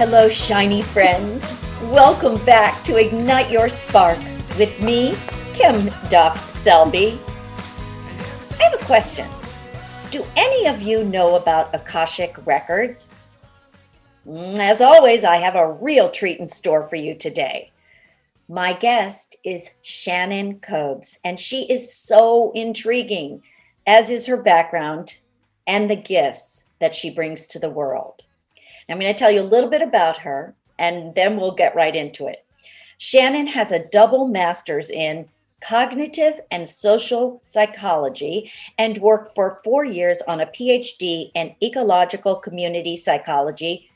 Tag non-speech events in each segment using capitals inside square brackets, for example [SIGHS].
Hello, shiny friends. Welcome back to Ignite Your Spark with me, Kim Duff Selby. I have a question. Do any of you know about Akashic Records? As always, I have a real treat in store for you today. My guest is Shannon Kobes, and she is so intriguing, as is her background and the gifts that she brings to the world. I'm going to tell you a little bit about her, and then we'll get right into it. Shannon has a double master's in cognitive and social psychology and worked for four years on a PhD in ecological community psychology.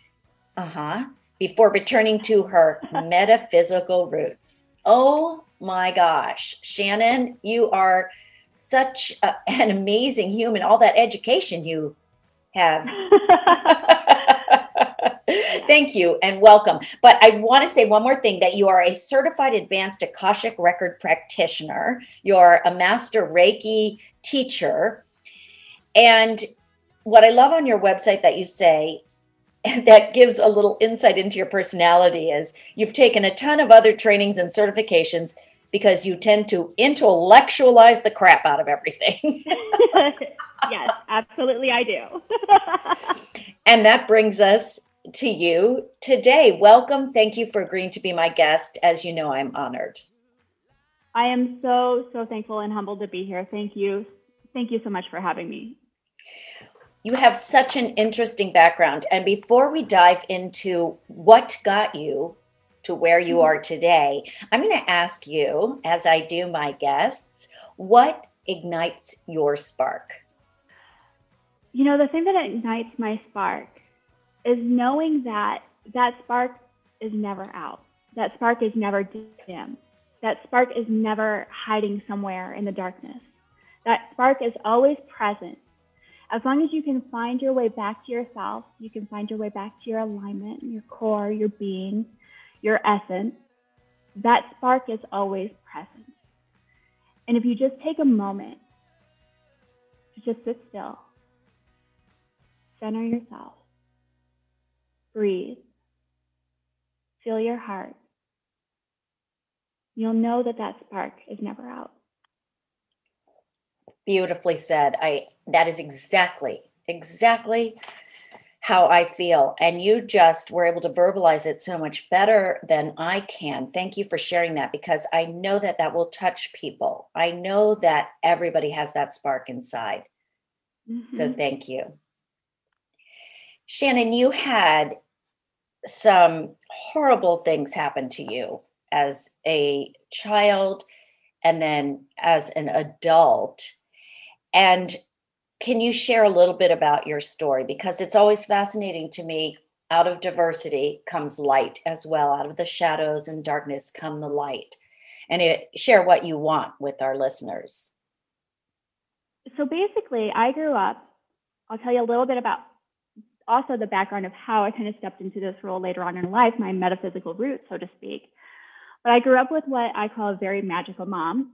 Uh huh. Before returning to her [LAUGHS] metaphysical roots. Oh my gosh, Shannon, you are such a, an amazing human. All that education you have. [LAUGHS] [LAUGHS] Thank you and welcome. But I want to say one more thing that you are a certified advanced Akashic record practitioner, you're a master Reiki teacher. And what I love on your website that you say [LAUGHS] that gives a little insight into your personality is you've taken a ton of other trainings and certifications because you tend to intellectualize the crap out of everything. [LAUGHS] yes, absolutely, I do. and that brings us to you today. Welcome. Thank you for agreeing to be my guest. As you know, I'm honored. I am so, so thankful and humbled to be here. Thank you. Thank you so much for having me. You have such an interesting background. And before we dive into what got you to where you mm-hmm. are today, I'm going to ask you, as I do my guests, what ignites your spark? You know, the thing that ignites my spark is knowing that that spark is never out. That spark is never dim. That spark is never hiding somewhere in the darkness. That spark is always present. As long as you can find your way back to yourself, you can find your way back to your alignment, your core, your being, your essence, that spark is always present. And if you just take a moment to just sit still, center yourself, breathe, feel your heart, you'll know that that spark is never out. Beautifully said. I that is exactly exactly how I feel. And you just were able to verbalize it so much better than I can. Thank you for sharing that because I know that that will touch people. I know that everybody has that spark inside. Mm-hmm. So thank you. Shannon, you had some horrible things happen to you as a child and then as an adult. And can you share a little bit about your story? Because it's always fascinating to me. Out of diversity comes light as well. Out of the shadows and darkness come the light. And it, share what you want with our listeners. So basically, I grew up, I'll tell you a little bit about also the background of how I kind of stepped into this role later on in life, my metaphysical roots, so to speak. But I grew up with what I call a very magical mom,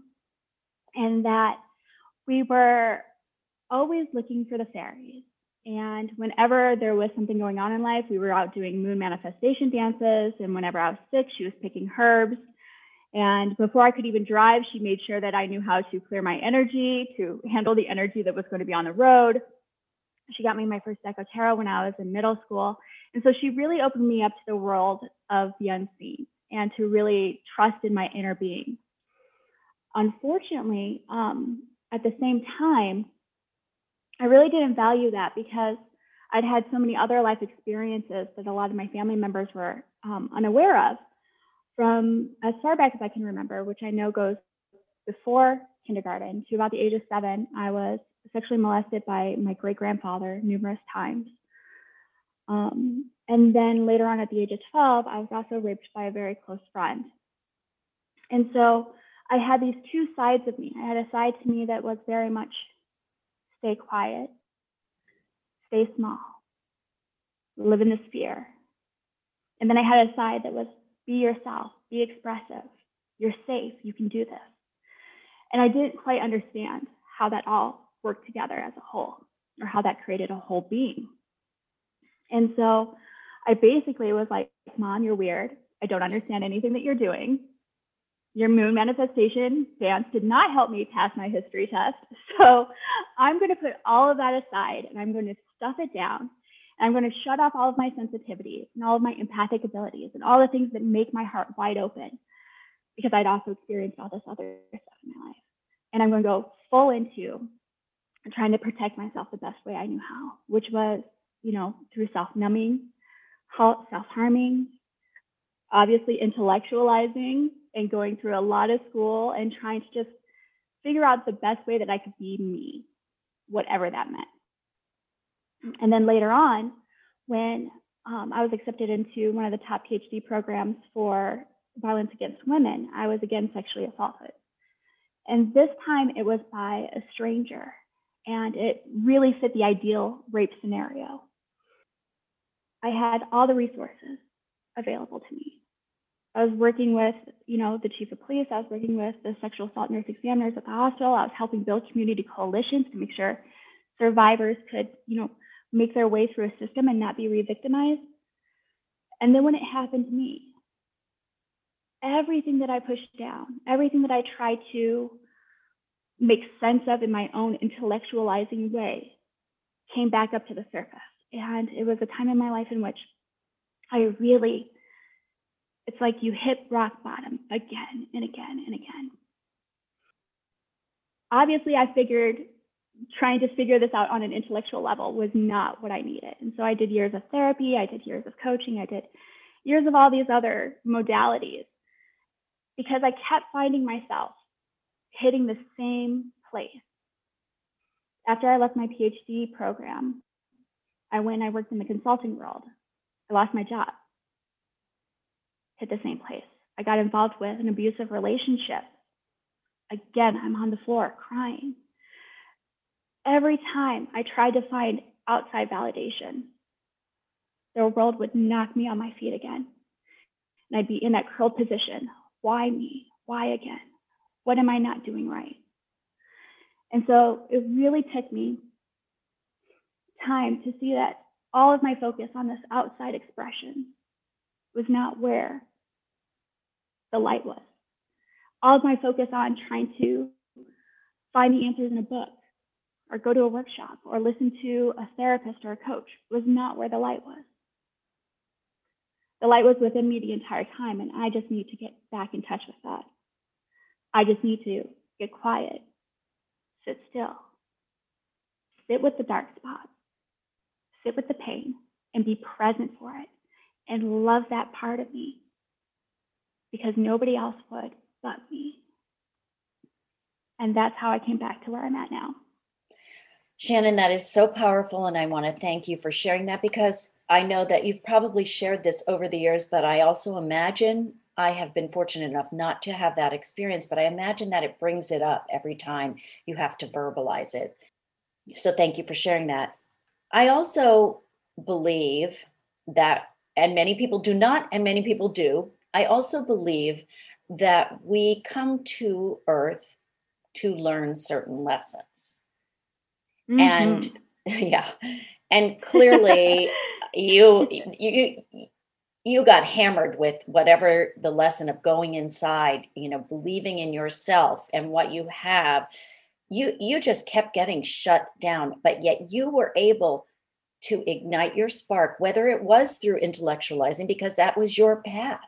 and that we were always looking for the fairies. And whenever there was something going on in life, we were out doing moon manifestation dances. And whenever I was sick, she was picking herbs. And before I could even drive, she made sure that I knew how to clear my energy, to handle the energy that was going to be on the road. She got me my first deck of tarot when I was in middle school. And so she really opened me up to the world of the unseen and to really trust in my inner being. Unfortunately, um, at the same time, I really didn't value that because I'd had so many other life experiences that a lot of my family members were um, unaware of from as far back as I can remember, which I know goes before kindergarten to about the age of seven. I was sexually molested by my great grandfather numerous times. Um, and then later on at the age of 12, I was also raped by a very close friend. And so I had these two sides of me. I had a side to me that was very much stay quiet, stay small, live in the sphere. And then I had a side that was be yourself, be expressive, you're safe, you can do this. And I didn't quite understand how that all worked together as a whole or how that created a whole being. And so I basically was like, Mom, you're weird. I don't understand anything that you're doing. Your moon manifestation dance did not help me pass my history test. [LAUGHS] So I'm going to put all of that aside and I'm going to stuff it down. And I'm going to shut off all of my sensitivities and all of my empathic abilities and all the things that make my heart wide open because I'd also experienced all this other stuff in my life. And I'm going to go full into trying to protect myself the best way I knew how, which was, you know, through self numbing, self harming, obviously intellectualizing and going through a lot of school and trying to just figure out the best way that I could be me, whatever that meant. And then later on, when um, I was accepted into one of the top PhD programs for violence against women, I was again sexually assaulted. And this time it was by a stranger, and it really fit the ideal rape scenario. I had all the resources available to me. I was working with, you know, the chief of police. I was working with the sexual assault nurse examiners at the hospital. I was helping build community coalitions to make sure survivors could, you know, make their way through a system and not be re-victimized. And then when it happened to me, everything that I pushed down, everything that I tried to make sense of in my own intellectualizing way came back up to the surface. And it was a time in my life in which I really it's like you hit rock bottom again and again and again. Obviously, I figured trying to figure this out on an intellectual level was not what I needed. And so I did years of therapy, I did years of coaching, I did years of all these other modalities because I kept finding myself hitting the same place. After I left my PhD program, I went and I worked in the consulting world. I lost my job hit the same place. I got involved with an abusive relationship. Again, I'm on the floor crying. Every time I tried to find outside validation, the world would knock me on my feet again. And I'd be in that curled position. Why me? Why again? What am I not doing right? And so it really took me time to see that all of my focus on this outside expression was not where the light was. All of my focus on trying to find the answers in a book or go to a workshop or listen to a therapist or a coach was not where the light was. The light was within me the entire time, and I just need to get back in touch with that. I just need to get quiet, sit still, sit with the dark spots, sit with the pain, and be present for it, and love that part of me because nobody else would but me. And that's how I came back to where I'm at now. Shannon, that is so powerful. And I want to thank you for sharing that because I know that you've probably shared this over the years, but I also imagine I have been fortunate enough not to have that experience, but I imagine that it brings it up every time you have to verbalize it. So thank you for sharing that. I also believe that, and many people do not, and many people do, I also believe that we come to Earth to learn certain lessons. Mm-hmm. And [LAUGHS] yeah, and clearly [LAUGHS] you you you got hammered with whatever the lesson of going inside, you know, believing in yourself and what you have. You you just kept getting shut down, but yet you were able to ignite your spark, whether it was through intellectualizing, because that was your path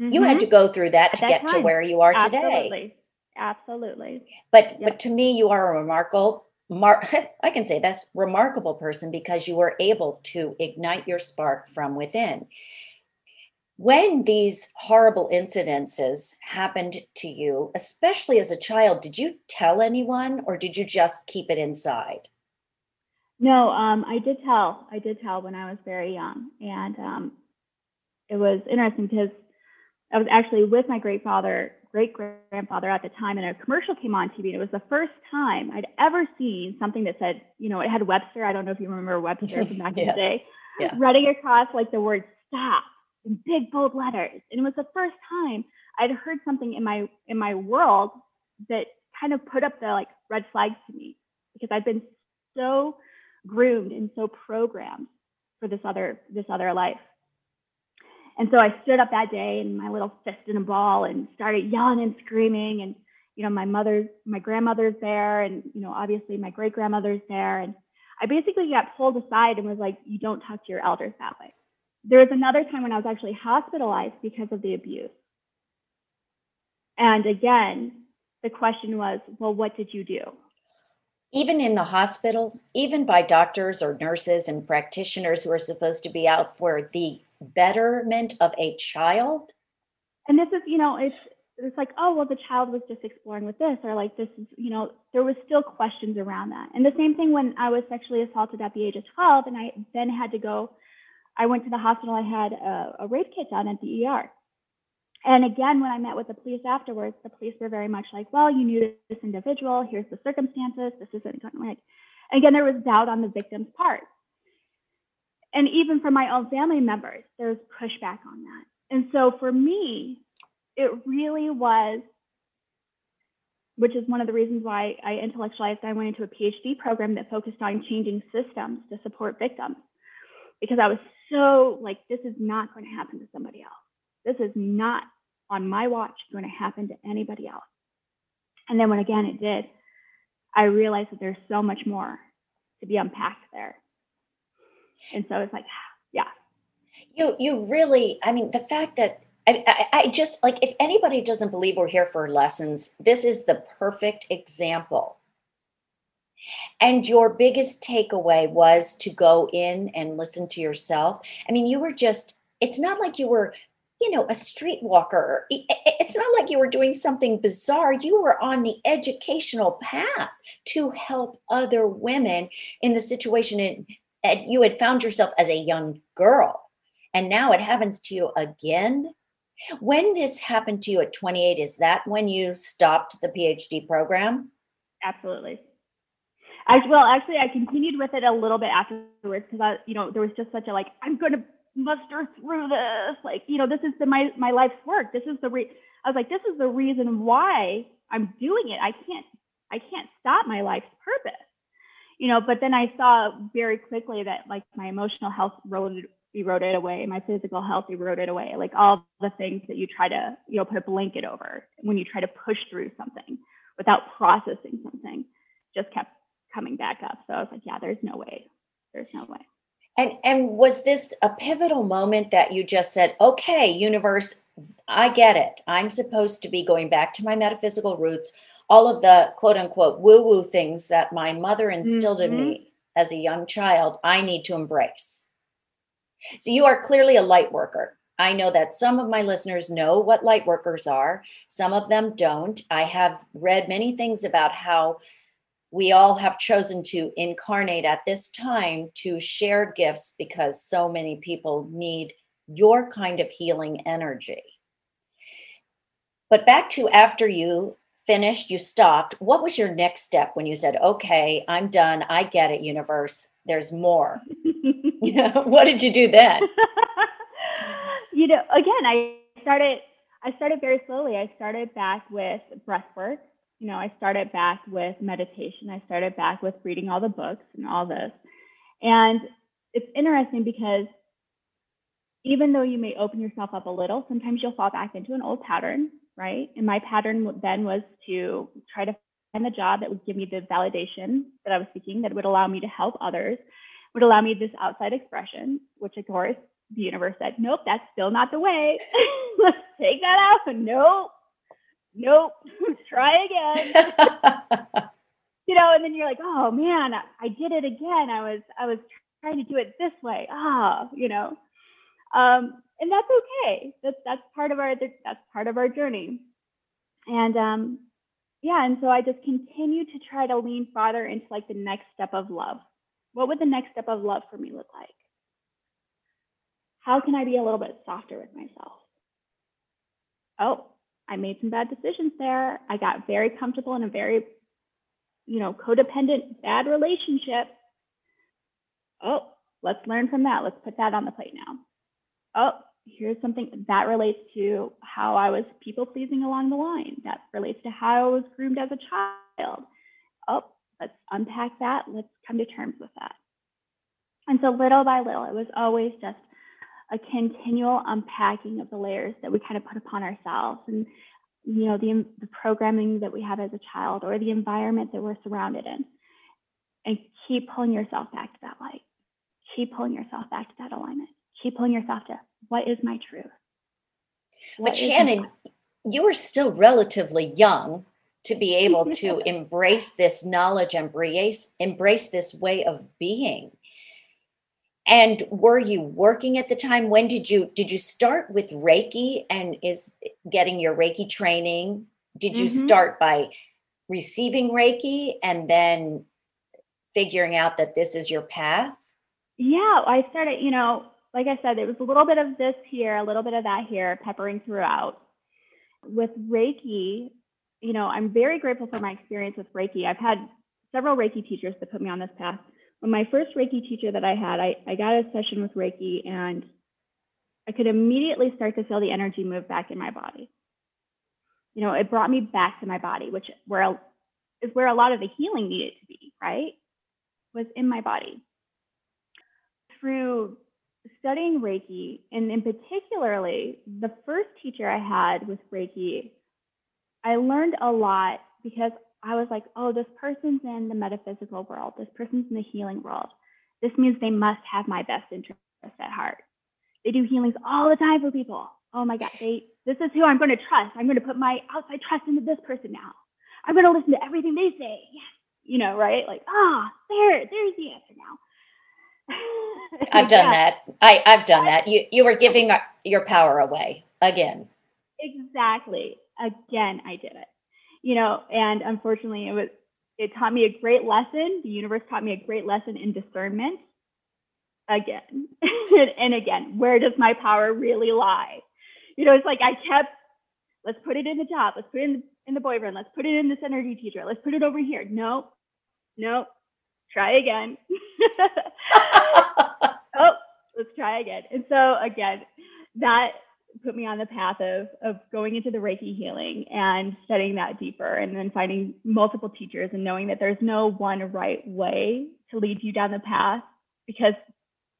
Mm-hmm. You had to mm-hmm. go through that At to that get time. to where you are today. Absolutely. Absolutely. But yep. but to me, you are a remarkable Mar- [LAUGHS] I can say that's remarkable person because you were able to ignite your spark from within. When these horrible incidences happened to you, especially as a child, did you tell anyone or did you just keep it inside? No, um, I did tell. I did tell when I was very young, and um, it was interesting because I was actually with my great father, great grandfather at the time, and a commercial came on TV. And it was the first time I'd ever seen something that said, you know, it had Webster. I don't know if you remember Webster from back yes. in the [LAUGHS] day, yeah. running across like the word stop in big bold letters. And it was the first time I'd heard something in my in my world that kind of put up the like red flags to me because I'd been so groomed and so programmed for this other this other life. And so I stood up that day in my little fist in a ball and started yelling and screaming. And, you know, my mother's, my grandmother's there. And, you know, obviously my great grandmother's there. And I basically got pulled aside and was like, you don't talk to your elders that way. There was another time when I was actually hospitalized because of the abuse. And again, the question was, well, what did you do? Even in the hospital, even by doctors or nurses and practitioners who are supposed to be out for the betterment of a child? And this is, you know, it's it's like, oh, well, the child was just exploring with this, or like this is, you know, there was still questions around that. And the same thing when I was sexually assaulted at the age of 12, and I then had to go, I went to the hospital, I had a, a rape kit done at the ER. And again, when I met with the police afterwards, the police were very much like, well, you knew this individual, here's the circumstances, this isn't like, again, there was doubt on the victim's part and even from my own family members, there's pushback on that. And so for me, it really was, which is one of the reasons why I intellectualized. I went into a PhD program that focused on changing systems to support victims because I was so like, this is not going to happen to somebody else. This is not on my watch going to happen to anybody else. And then when again it did, I realized that there's so much more to be unpacked there. And so it's like, [SIGHS] yeah. You you really, I mean, the fact that I, I, I just like if anybody doesn't believe we're here for lessons, this is the perfect example. And your biggest takeaway was to go in and listen to yourself. I mean, you were just, it's not like you were, you know, a streetwalker. It's not like you were doing something bizarre. You were on the educational path to help other women in the situation in, you had found yourself as a young girl and now it happens to you again? When this happened to you at 28 is that when you stopped the phd program? Absolutely. Well actually i continued with it a little bit afterwards because i you know there was just such a like i'm going to muster through this like you know this is the, my my life's work. This is the re i was like this is the reason why i'm doing it. I can't i can't stop my life's purpose you know, but then I saw very quickly that like my emotional health eroded, eroded away, my physical health eroded away, like all the things that you try to, you know, put a blanket over when you try to push through something without processing something just kept coming back up. So I was like, yeah, there's no way. There's no way. And and was this a pivotal moment that you just said, okay, universe, I get it. I'm supposed to be going back to my metaphysical roots all of the quote unquote woo woo things that my mother instilled mm-hmm. in me as a young child, I need to embrace. So you are clearly a light worker. I know that some of my listeners know what light workers are, some of them don't. I have read many things about how we all have chosen to incarnate at this time to share gifts because so many people need your kind of healing energy. But back to after you finished, you stopped. What was your next step when you said, okay, I'm done. I get it, universe. There's more. [LAUGHS] you know, what did you do then? [LAUGHS] you know, again, I started I started very slowly. I started back with breath work. You know, I started back with meditation. I started back with reading all the books and all this. And it's interesting because even though you may open yourself up a little, sometimes you'll fall back into an old pattern right? And my pattern then was to try to find the job that would give me the validation that I was seeking, that would allow me to help others, would allow me this outside expression, which of course the universe said, nope, that's still not the way. [LAUGHS] Let's take that out. Nope, nope, [LAUGHS] try again. [LAUGHS] you know, and then you're like, oh man, I did it again. I was, I was trying to do it this way. Ah, you know. Um, and that's okay. That's that's part of our that's part of our journey. And um, yeah, and so I just continue to try to lean farther into like the next step of love. What would the next step of love for me look like? How can I be a little bit softer with myself? Oh, I made some bad decisions there. I got very comfortable in a very, you know, codependent bad relationship. Oh, let's learn from that. Let's put that on the plate now oh, here's something that relates to how I was people pleasing along the line. That relates to how I was groomed as a child. Oh, let's unpack that. Let's come to terms with that. And so little by little, it was always just a continual unpacking of the layers that we kind of put upon ourselves and you know the, the programming that we have as a child or the environment that we're surrounded in and keep pulling yourself back to that light keep pulling yourself back to that alignment keep pulling yourself to what is my truth? What but shannon you were still relatively young to be able to [LAUGHS] embrace this knowledge and embrace embrace this way of being. And were you working at the time? When did you did you start with reiki and is getting your reiki training? Did you mm-hmm. start by receiving reiki and then figuring out that this is your path? Yeah i started you know like i said it was a little bit of this here a little bit of that here peppering throughout with reiki you know i'm very grateful for my experience with reiki i've had several reiki teachers that put me on this path when my first Reiki teacher that I had, I, I got a session with Reiki and I could immediately start to feel the energy move back in my body. You know, it brought me back to my body, which where is where a lot of the healing needed to be, right? Was in my body. Through studying Reiki, and in particularly the first teacher I had with Reiki, I learned a lot because I was like, oh, this person's in the metaphysical world. This person's in the healing world. This means they must have my best interest at heart. They do healings all the time for people. Oh my God, they this is who I'm going to trust. I'm going to put my outside trust into this person now. I'm going to listen to everything they say. Yes. You know, right? Like, ah, oh, there, there's the answer now. I've done [LAUGHS] yeah. that. I, I've done that. You you were giving your power away again. Exactly. Again, I did it you know, and unfortunately, it was it taught me a great lesson. The universe taught me a great lesson in discernment. Again [LAUGHS] and again, where does my power really lie? You know, it's like I kept, let's put it in the job, let's put it in, in the boyfriend, let's put it in this energy teacher, let's put it over here. Nope, nope, try again. [LAUGHS] [LAUGHS] oh, let's try again. And so again, that put me on the path of of going into the Reiki healing and studying that deeper and then finding multiple teachers and knowing that there's no one right way to lead you down the path because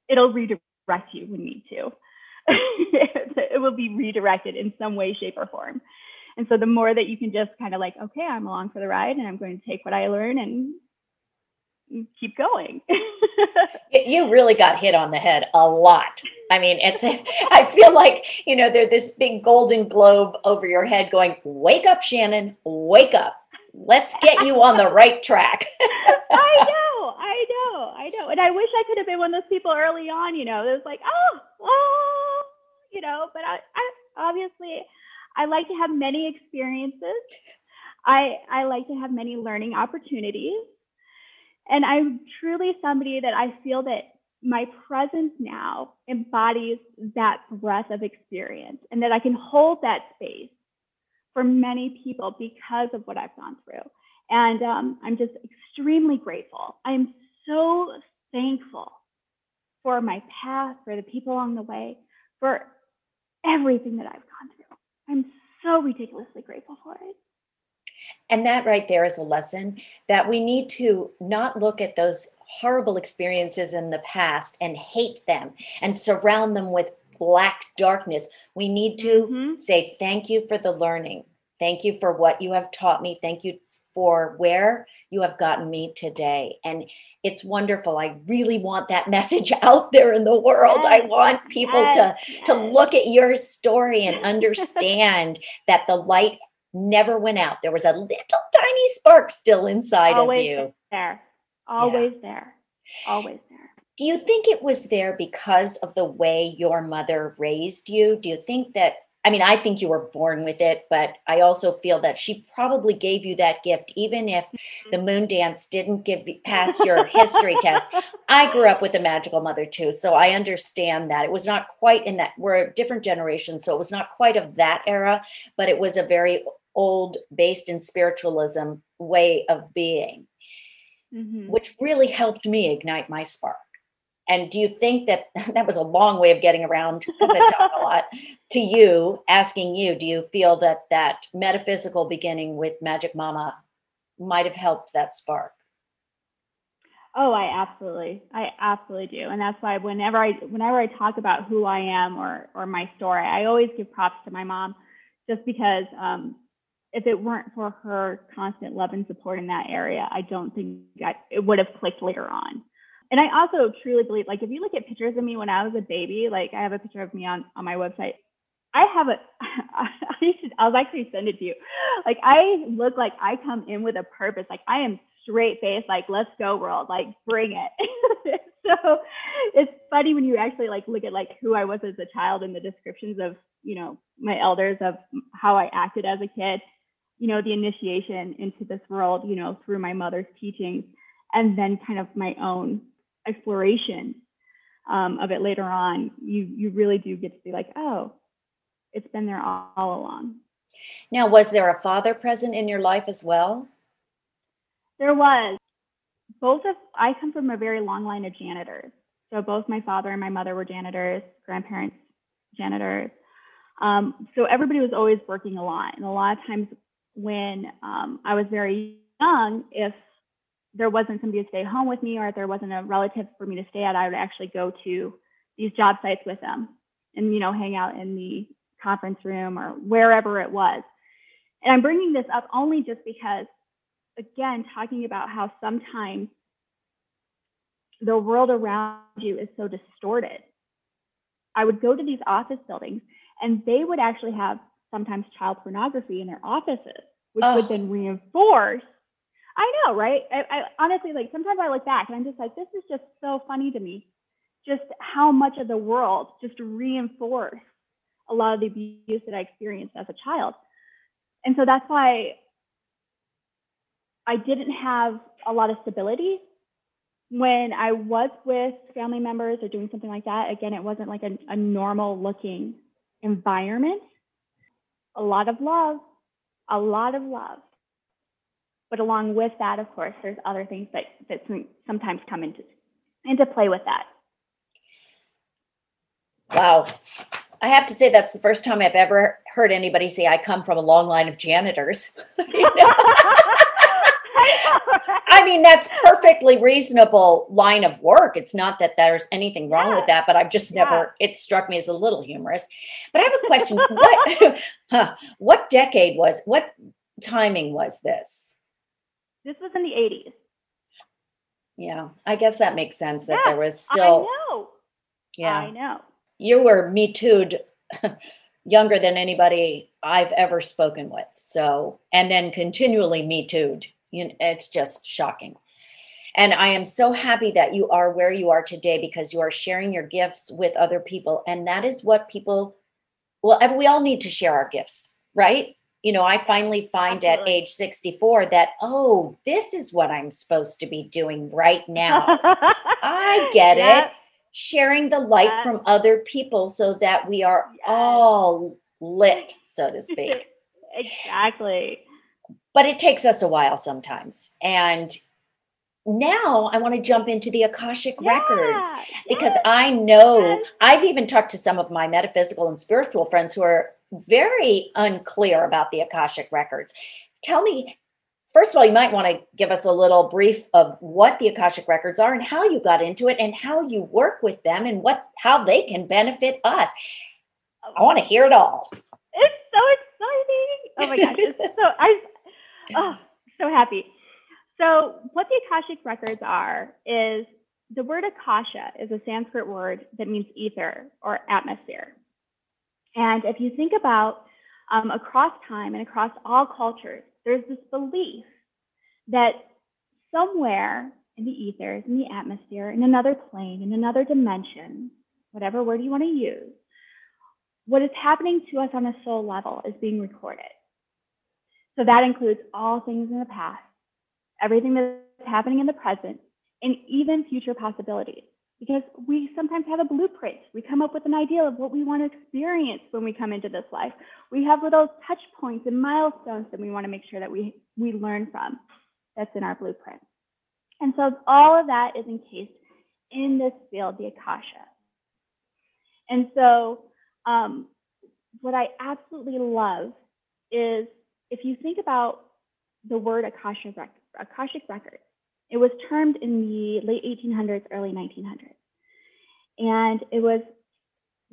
it'll redirect you when you need to. [LAUGHS] it will be redirected in some way, shape, or form. And so the more that you can just kind of like, okay, I'm along for the ride and I'm going to take what I learn and keep going. [LAUGHS] you really got hit on the head a lot. I mean, it's [LAUGHS] I feel like, you know, there's this big golden globe over your head going, "Wake up, Shannon. Wake up. Let's get you on the right track." [LAUGHS] I know. I know. I know. And I wish I could have been one of those people early on, you know. It was like, "Oh, oh, you know, but I, I obviously I like to have many experiences. I I like to have many learning opportunities and I'm truly somebody that I feel that my presence now embodies that breadth of experience and that I can hold that space for many people because of what I've gone through. And um, I'm just extremely grateful. I'm so thankful for my path, for the people along the way, for everything that I've gone through. I'm so ridiculously grateful for it. And that right there is a lesson that we need to not look at those horrible experiences in the past and hate them and surround them with black darkness. We need to mm-hmm. say, Thank you for the learning. Thank you for what you have taught me. Thank you for where you have gotten me today. And it's wonderful. I really want that [LAUGHS] message out there in the world. Yes. I want people yes. to yes. to look at your story and understand that the light never went out. There was a little tiny spark still inside Always of you. There. Always yeah. there. Always there. Do you think it was there because of the way your mother raised you? Do you think that I mean, I think you were born with it, but I also feel that she probably gave you that gift, even if the mm-hmm. moon dance didn't give pass your history test. I grew up with a magical mother too, so I understand that it was not quite in that. We're a different generation, so it was not quite of that era, but it was a very old based in spiritualism way of being mm-hmm. which really helped me ignite my spark. And do you think that [LAUGHS] that was a long way of getting around? Because i talk a lot to you asking you do you feel that that metaphysical beginning with magic mama might have helped that spark? Oh, I absolutely, I absolutely do, and that's why whenever I whenever I talk about who I am or or my story, I always give props to my mom, just because um, if it weren't for her constant love and support in that area, I don't think it would have clicked later on. And I also truly believe, like, if you look at pictures of me when I was a baby, like I have a picture of me on on my website. I have a, [LAUGHS] I should, I'll actually send it to you. Like I look like I come in with a purpose. Like I am straight face, like let's go world, like bring it. [LAUGHS] so it's funny when you actually like look at like who I was as a child and the descriptions of you know my elders of how I acted as a kid, you know the initiation into this world, you know through my mother's teachings, and then kind of my own exploration um, of it later on. You you really do get to be like, oh, it's been there all, all along. Now, was there a father present in your life as well? There was. Both of I come from a very long line of janitors. So both my father and my mother were janitors, grandparents janitors. Um, so everybody was always working a lot, and a lot of times when um, I was very young, if there wasn't somebody to stay home with me, or if there wasn't a relative for me to stay at, I would actually go to these job sites with them, and you know, hang out in the conference room or wherever it was. And I'm bringing this up only just because again, talking about how sometimes the world around you is so distorted. I would go to these office buildings and they would actually have sometimes child pornography in their offices, which oh. would then reinforce. I know, right? I, I honestly like sometimes I look back and I'm just like, this is just so funny to me. Just how much of the world just reinforced a lot of the abuse that I experienced as a child. And so that's why I didn't have a lot of stability when I was with family members or doing something like that. Again, it wasn't like a, a normal looking environment. A lot of love, a lot of love. But along with that, of course, there's other things that, that sometimes come into, into play with that. Wow. I have to say that's the first time I've ever heard anybody say I come from a long line of janitors. [LAUGHS] [LAUGHS] I mean, that's perfectly reasonable line of work. It's not that there's anything wrong yeah. with that, but I've just yeah. never, it struck me as a little humorous. But I have a question. what, [LAUGHS] huh, what decade was, what timing was this? This was in the 80s. Yeah, I guess that makes sense that yeah, there was still. I know. Yeah. I know. You were Me Too'd [LAUGHS] younger than anybody I've ever spoken with. So, and then continually Me Too'd you know, it's just shocking. And I am so happy that you are where you are today because you are sharing your gifts with other people. And that is what people, well, we all need to share our gifts, right? You know, I finally find Absolutely. at age 64 that, oh, this is what I'm supposed to be doing right now. I [LAUGHS] get yep. it. Sharing the light yep. from other people so that we are all lit, so to [LAUGHS] speak. exactly but it takes us a while sometimes. And now I want to jump into the Akashic yeah, records because yes, I know. I've even talked to some of my metaphysical and spiritual friends who are very unclear about the Akashic records. Tell me, first of all, you might want to give us a little brief of what the Akashic records are and how you got into it and how you work with them and what how they can benefit us. I want to hear it all. It's so exciting. Oh my gosh. so I oh, so happy. So, what the Akashic records are is the word Akasha is a Sanskrit word that means ether or atmosphere. And if you think about um, across time and across all cultures, there's this belief that somewhere in the ethers, in the atmosphere, in another plane, in another dimension, whatever word you want to use, what is happening to us on a soul level is being recorded. So that includes all things in the past, everything that's happening in the present, and even future possibilities. Because we sometimes have a blueprint. We come up with an idea of what we want to experience when we come into this life. We have little touch points and milestones that we want to make sure that we, we learn from. That's in our blueprint. And so all of that is encased in this field, the Akasha. And so um, what I absolutely love is if you think about the word Akashic, Akashic record, It was termed in the late 1800s, early 1900s. And it was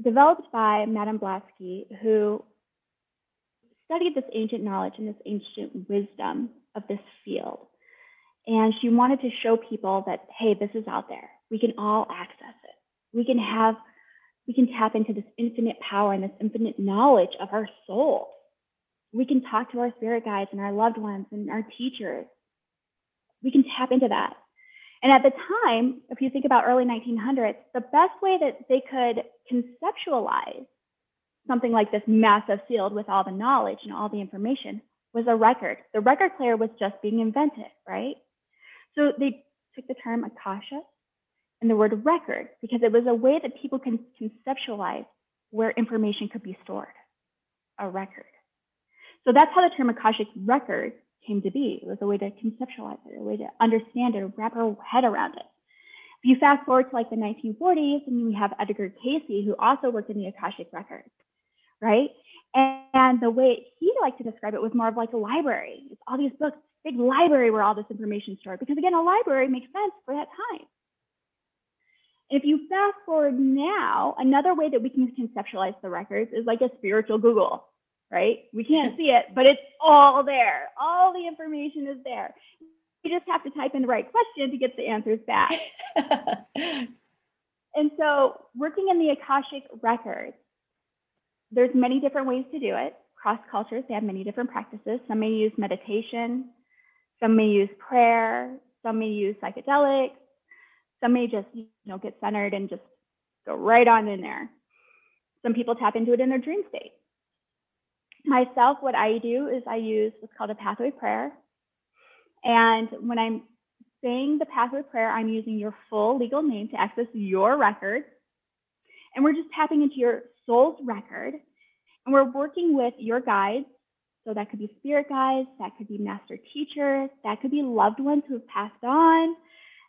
developed by Madame Blavatsky, who studied this ancient knowledge and this ancient wisdom of this field. And she wanted to show people that, hey, this is out there. We can all access it. We can have, we can tap into this infinite power and this infinite knowledge of our soul. We can talk to our spirit guides and our loved ones and our teachers. We can tap into that. And at the time, if you think about early 1900s, the best way that they could conceptualize something like this massive field with all the knowledge and all the information was a record. The record player was just being invented, right? So they took the term Akasha and the word record because it was a way that people can conceptualize where information could be stored, a record. So that's how the term Akashic record came to be. It was a way to conceptualize it, a way to understand it, wrap our head around it. If you fast forward to like the 1940s, and we have Edgar Cayce, who also worked in the Akashic records, right? And, and the way he liked to describe it was more of like a library. It's all these books, big library where all this information stored. Because again, a library makes sense for that time. If you fast forward now, another way that we can conceptualize the records is like a spiritual Google, right? We can't see it, but it's all there. All the information is there. You just have to type in the right question to get the answers back. [LAUGHS] and so, working in the Akashic records, there's many different ways to do it. Cross cultures, they have many different practices. Some may use meditation, some may use prayer, some may use psychedelics, some may just you know get centered and just go right on in there. Some people tap into it in their dream state. Myself, what I do is I use what's called a pathway prayer. And when I'm saying the pathway prayer, I'm using your full legal name to access your record. And we're just tapping into your soul's record. And we're working with your guides. So that could be spirit guides, that could be master teachers, that could be loved ones who have passed on.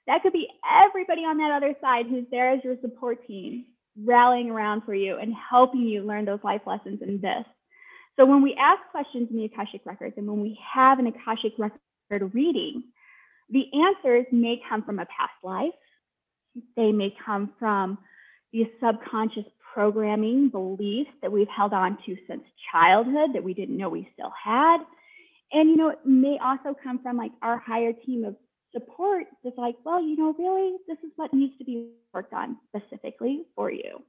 That could be everybody on that other side who's there as your support team, rallying around for you and helping you learn those life lessons in this. So when we ask questions in the Akashic Records and when we have an Akashic Record reading, the answers may come from a past life. They may come from the subconscious programming beliefs that we've held on to since childhood that we didn't know we still had. And, you know, it may also come from like our higher team of support that's like, well, you know, really, this is what needs to be worked on specifically for you.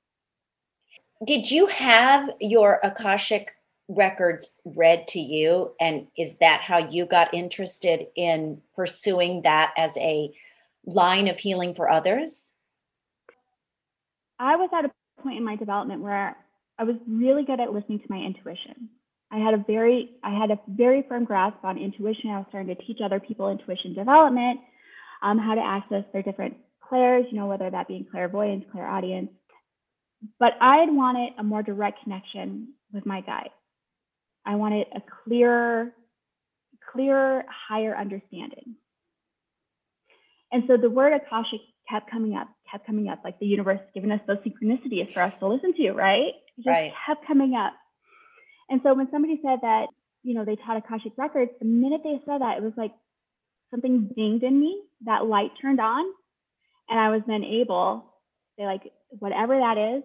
Did you have your Akashic records read to you? And is that how you got interested in pursuing that as a line of healing for others? I was at a point in my development where I was really good at listening to my intuition. I had a very I had a very firm grasp on intuition. I was starting to teach other people intuition development, um, how to access their different clairs, you know, whether that be clairvoyance, clairaudience. But I had wanted a more direct connection with my guide. I wanted a clearer, clearer, higher understanding. And so the word Akashic kept coming up, kept coming up, like the universe giving us those synchronicities for us to listen to, right? It just right. kept coming up. And so when somebody said that, you know, they taught Akashic Records, the minute they said that, it was like something dinged in me, that light turned on. And I was then able to say, like, whatever that is,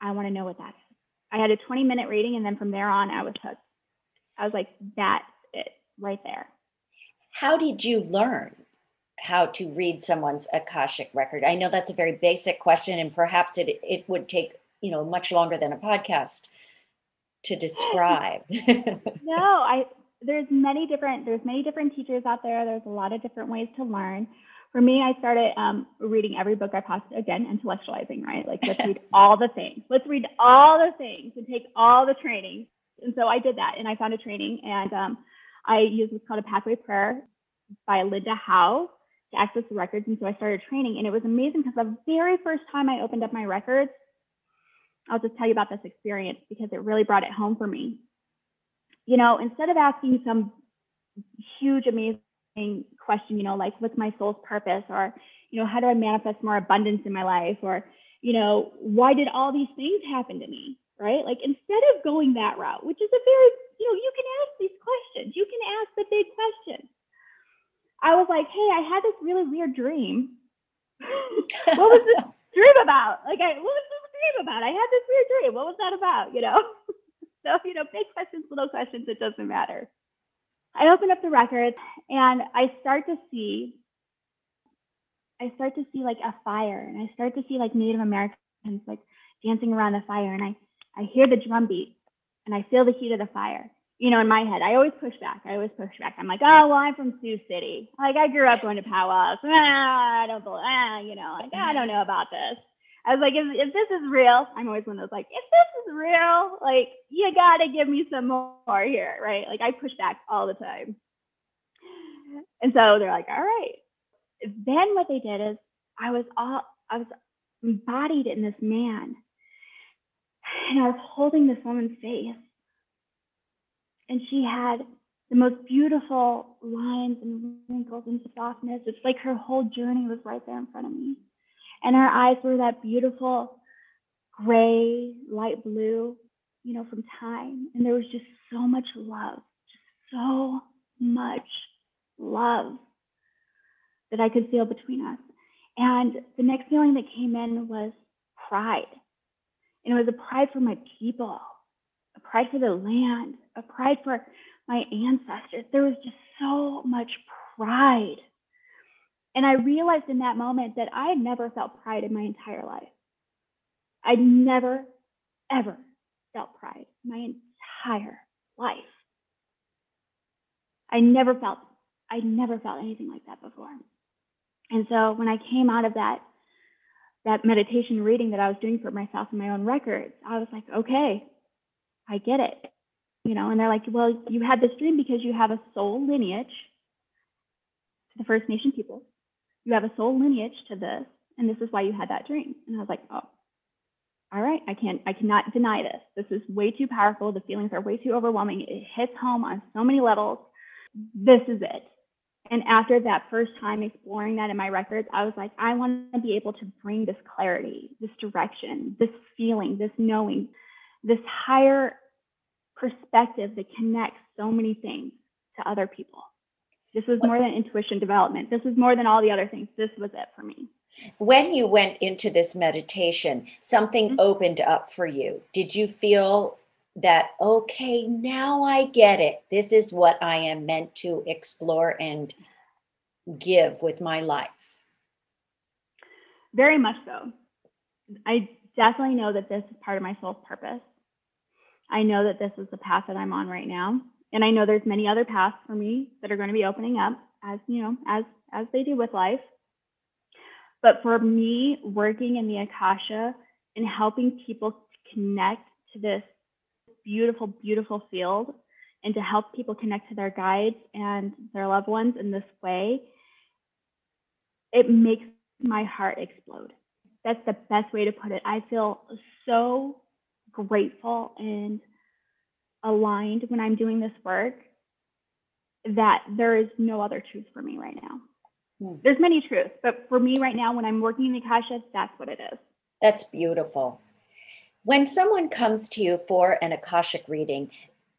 I want to know what that is. I had a 20 minute reading, and then from there on, I was hooked. I was like, that's it right there. How did you learn how to read someone's Akashic record? I know that's a very basic question, and perhaps it it would take you know much longer than a podcast to describe. [LAUGHS] no, I there's many different there's many different teachers out there. There's a lot of different ways to learn. For me, I started um, reading every book I possibly again intellectualizing, right? Like let's read [LAUGHS] all the things. Let's read all the things and take all the training. And so I did that, and I found a training, and um, I used what's called a pathway prayer by Linda Howe to access the records. And so I started training, and it was amazing because the very first time I opened up my records, I'll just tell you about this experience because it really brought it home for me. You know, instead of asking some huge, amazing question, you know, like what's my soul's purpose, or you know, how do I manifest more abundance in my life, or you know, why did all these things happen to me, right? Like instead of going that route, which is a very, you know, you can ask these questions, you can ask the big questions I was like, hey, I had this really weird dream. [LAUGHS] what was this [LAUGHS] dream about? Like, I, what was this dream about? I had this weird dream. What was that about? You know? [LAUGHS] so, you know, big questions, little questions, it doesn't matter. I open up the records and I start to see, I start to see like a fire and I start to see like Native Americans like dancing around the fire and I, I hear the drum beat and I feel the heat of the fire you know, in my head, I always push back. I always push back. I'm like, oh, well, I'm from Sioux City. Like, I grew up going to powwows. Ah, I don't believe, ah, you know, like, I don't know about this. I was like, if, if this is real, I'm always one of those like, if this is real, like, you got to give me some more here, right? Like, I push back all the time. And so they're like, all right. Then what they did is I was all, I was embodied in this man. And I was holding this woman's face and she had the most beautiful lines and wrinkles and softness. It's like her whole journey was right there in front of me. And her eyes were that beautiful gray, light blue, you know, from time. And there was just so much love, just so much love that I could feel between us. And the next feeling that came in was pride. And it was a pride for my people a pride for the land, a pride for my ancestors. There was just so much pride. And I realized in that moment that I had never felt pride in my entire life. I'd never, ever felt pride my entire life. I never felt, I never felt anything like that before. And so when I came out of that, that meditation reading that I was doing for myself in my own records, I was like, okay, I get it. You know, and they're like, well, you had this dream because you have a soul lineage to the First Nation people. You have a soul lineage to this, and this is why you had that dream. And I was like, oh, all right, I can't, I cannot deny this. This is way too powerful. The feelings are way too overwhelming. It hits home on so many levels. This is it. And after that first time exploring that in my records, I was like, I want to be able to bring this clarity, this direction, this feeling, this knowing this higher perspective that connects so many things to other people. This was more than intuition development. This was more than all the other things. This was it for me. When you went into this meditation, something mm-hmm. opened up for you. Did you feel that, okay, now I get it? This is what I am meant to explore and give with my life? Very much so. I definitely know that this is part of my soul's purpose. I know that this is the path that I'm on right now. And I know there's many other paths for me that are going to be opening up as, you know, as as they do with life. But for me, working in the Akasha and helping people connect to this beautiful, beautiful field and to help people connect to their guides and their loved ones in this way, it makes my heart explode. That's the best way to put it. I feel so grateful and aligned when I'm doing this work that there is no other truth for me right now. Hmm. There's many truths, but for me right now, when I'm working in the Akasha, that's what it is. That's beautiful. When someone comes to you for an Akashic reading,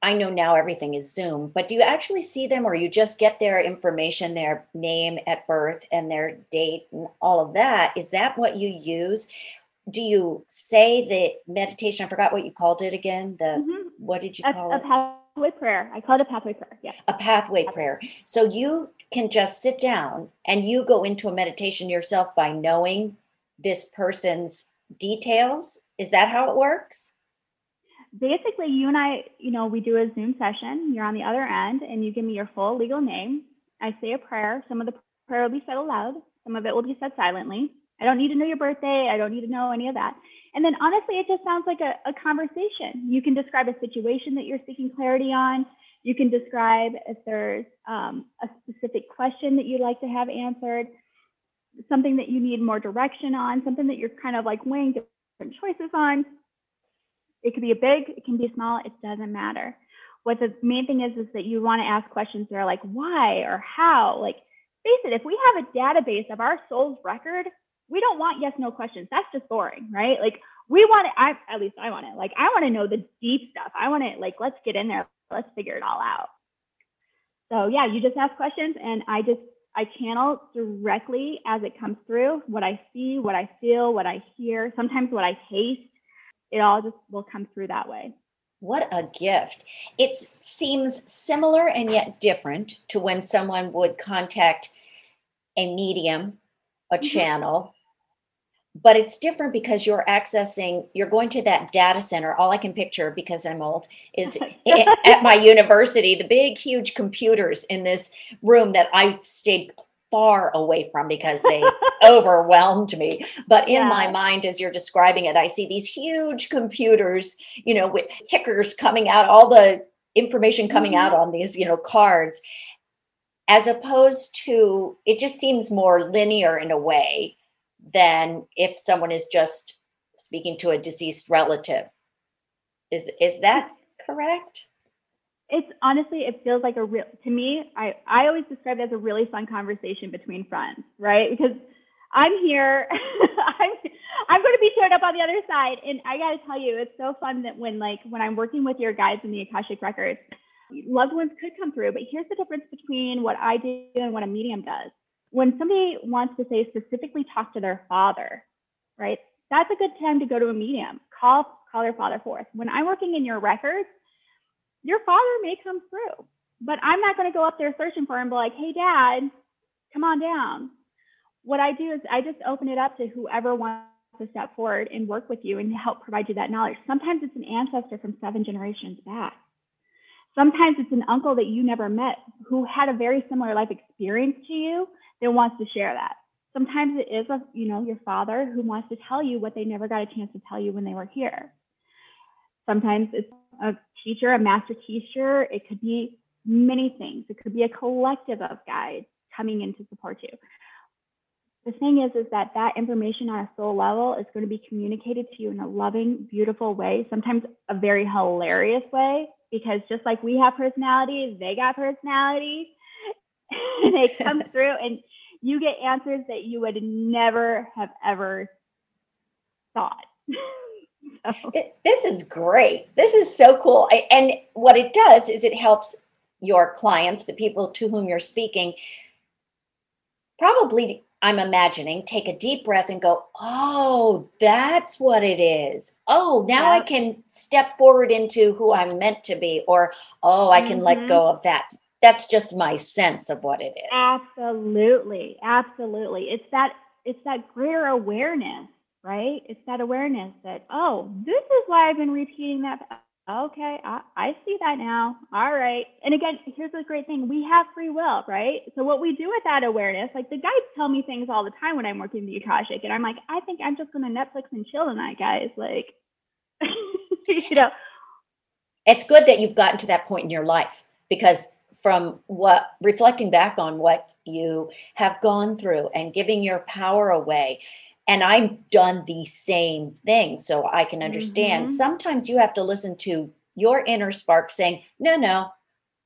I know now everything is Zoom, but do you actually see them or you just get their information, their name at birth and their date and all of that? Is that what you use? do you say the meditation? I forgot what you called it again. The mm-hmm. what did you a, call a it? A pathway prayer. I call it a pathway prayer. Yeah. A pathway, pathway prayer. So you can just sit down and you go into a meditation yourself by knowing this person's details. Is that how it works? Basically, you and I, you know, we do a Zoom session. You're on the other end and you give me your full legal name. I say a prayer. Some of the prayer will be said aloud, some of it will be said silently. I don't need to know your birthday. I don't need to know any of that. And then honestly, it just sounds like a, a conversation. You can describe a situation that you're seeking clarity on. You can describe if there's um, a specific question that you'd like to have answered, something that you need more direction on, something that you're kind of like weighing different choices on. It could be a big, it can be small, it doesn't matter. What the main thing is, is that you want to ask questions that are like, why or how? Like, face it, if we have a database of our soul's record, we don't want yes no questions that's just boring right like we want it i at least i want it like i want to know the deep stuff i want to like let's get in there let's figure it all out so yeah you just ask questions and i just I channel directly as it comes through what I see, what I feel, what I hear, sometimes what I taste. It all just will come through that way. What a gift. It seems similar and yet different to when someone would contact a medium, a mm-hmm. channel, but it's different because you're accessing you're going to that data center all i can picture because i'm old is [LAUGHS] at my university the big huge computers in this room that i stayed far away from because they [LAUGHS] overwhelmed me but in yeah. my mind as you're describing it i see these huge computers you know with tickers coming out all the information coming mm-hmm. out on these you know cards as opposed to it just seems more linear in a way than if someone is just speaking to a deceased relative. Is is that correct? It's honestly, it feels like a real to me. I I always describe it as a really fun conversation between friends, right? Because I'm here, [LAUGHS] I'm I'm going to be showing up on the other side, and I got to tell you, it's so fun that when like when I'm working with your guides in the Akashic records, loved ones could come through. But here's the difference between what I do and what a medium does when somebody wants to say specifically talk to their father, right? That's a good time to go to a medium. Call call their father forth. When I'm working in your records, your father may come through, but I'm not going to go up there searching for him be like, "Hey, Dad, come on down." What I do is I just open it up to whoever wants to step forward and work with you and help provide you that knowledge. Sometimes it's an ancestor from seven generations back. Sometimes it's an uncle that you never met who had a very similar life experience to you that wants to share that. Sometimes it is a, you know, your father who wants to tell you what they never got a chance to tell you when they were here. Sometimes it's a teacher, a master teacher. It could be many things. It could be a collective of guides coming in to support you. The thing is, is that that information on a soul level is going to be communicated to you in a loving, beautiful way, sometimes a very hilarious way, because just like we have personalities, they got personalities. [LAUGHS] they come [LAUGHS] through and you get answers that you would never have ever thought. [LAUGHS] so. This is great. This is so cool. I, and what it does is it helps your clients, the people to whom you're speaking, probably, I'm imagining, take a deep breath and go, oh, that's what it is. Oh, now. I can step forward into who I'm meant to be, or oh, I can mm-hmm. let go of that that's just my sense of what it is. Absolutely absolutely. It's that it's that greater awareness right? It's that awareness that oh this is why i've been repeating that. Okay I, I see that now. All right. And again here's the great thing. We have free will right? So what we do with that awareness like the guides tell me things all the time when i'm working the akashic and i'm like i think i'm just going to netflix and chill tonight guys. Like [LAUGHS] you know. It's good that you've gotten to that point in your life because from what reflecting back on what you have gone through and giving your power away and I've done the same thing so I can understand. Mm-hmm. Sometimes you have to listen to your inner spark saying, "No, no,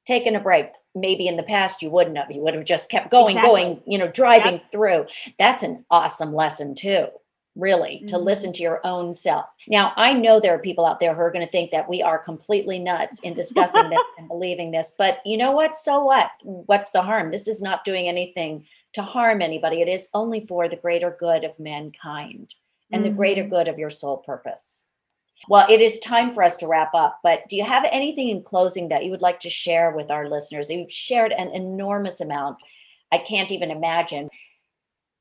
taking a break." Maybe in the past you wouldn't have. You would have just kept going, exactly. going, you know, driving yep. through. That's an awesome lesson too really mm-hmm. to listen to your own self. Now, I know there are people out there who are going to think that we are completely nuts in discussing this [LAUGHS] and believing this, but you know what? So what? What's the harm? This is not doing anything to harm anybody. It is only for the greater good of mankind and mm-hmm. the greater mm-hmm. good of your soul purpose. Well, it is time for us to wrap up, but do you have anything in closing that you would like to share with our listeners? You've shared an enormous amount. I can't even imagine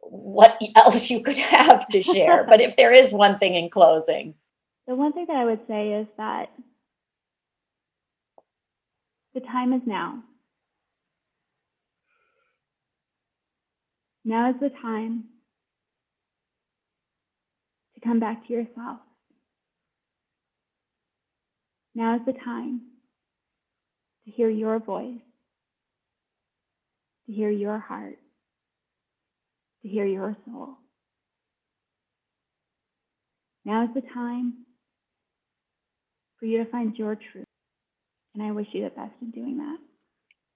what [LAUGHS] else you could have to share. but if there is one thing in closing, [LAUGHS] the one thing that I would say is that the time is now. Now is the time to come back to yourself. Now is the time to hear your voice, to hear your heart to hear your soul. Now is the time for you to find your truth. And I wish you the best in doing that.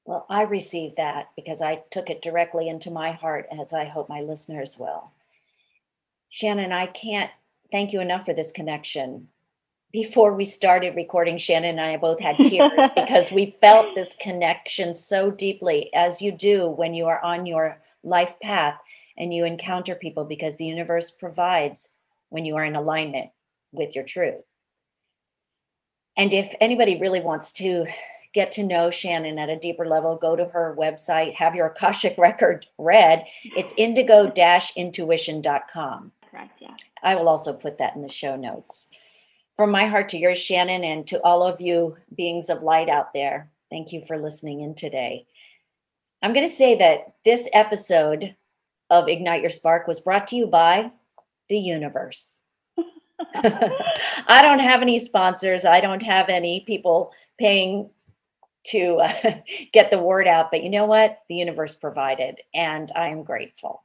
Well, I received that because I took it directly into my heart, as I hope my listeners will. Shannon, I can't thank you enough for this connection. Before we started recording, Shannon and I both had tears [LAUGHS] because we felt this connection so deeply, as you do when you are on your life path and you encounter people because the universe provides when you are in alignment with your truth. And if anybody really wants to get to know Shannon at a deeper level, go to her website, have your Akashic [LAUGHS] record read. It's indigo intuition.com. Correct, yeah. I will also put that in the show notes. From my heart to yours, Shannon, and to all of you beings of light out there, thank you for listening in today. I'm going to say that this episode of Ignite Your Spark was brought to you by the universe. I don't have any sponsors. I don't have any people paying to uh, [LAUGHS] get the word out. But you know what? The universe provided, and I am grateful.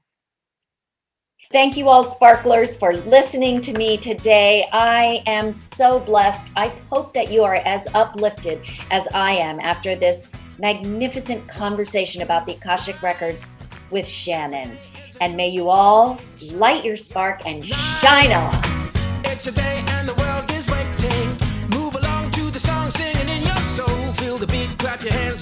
Thank you all, sparklers, for listening to me today. I am so blessed. I hope that you are as uplifted as I am after this magnificent conversation about the Akashic Records with Shannon. And may you all light your spark and shine on. It's a day and the world is waiting. Move along to the song, singing in your soul. Feel the beat, clap your hands.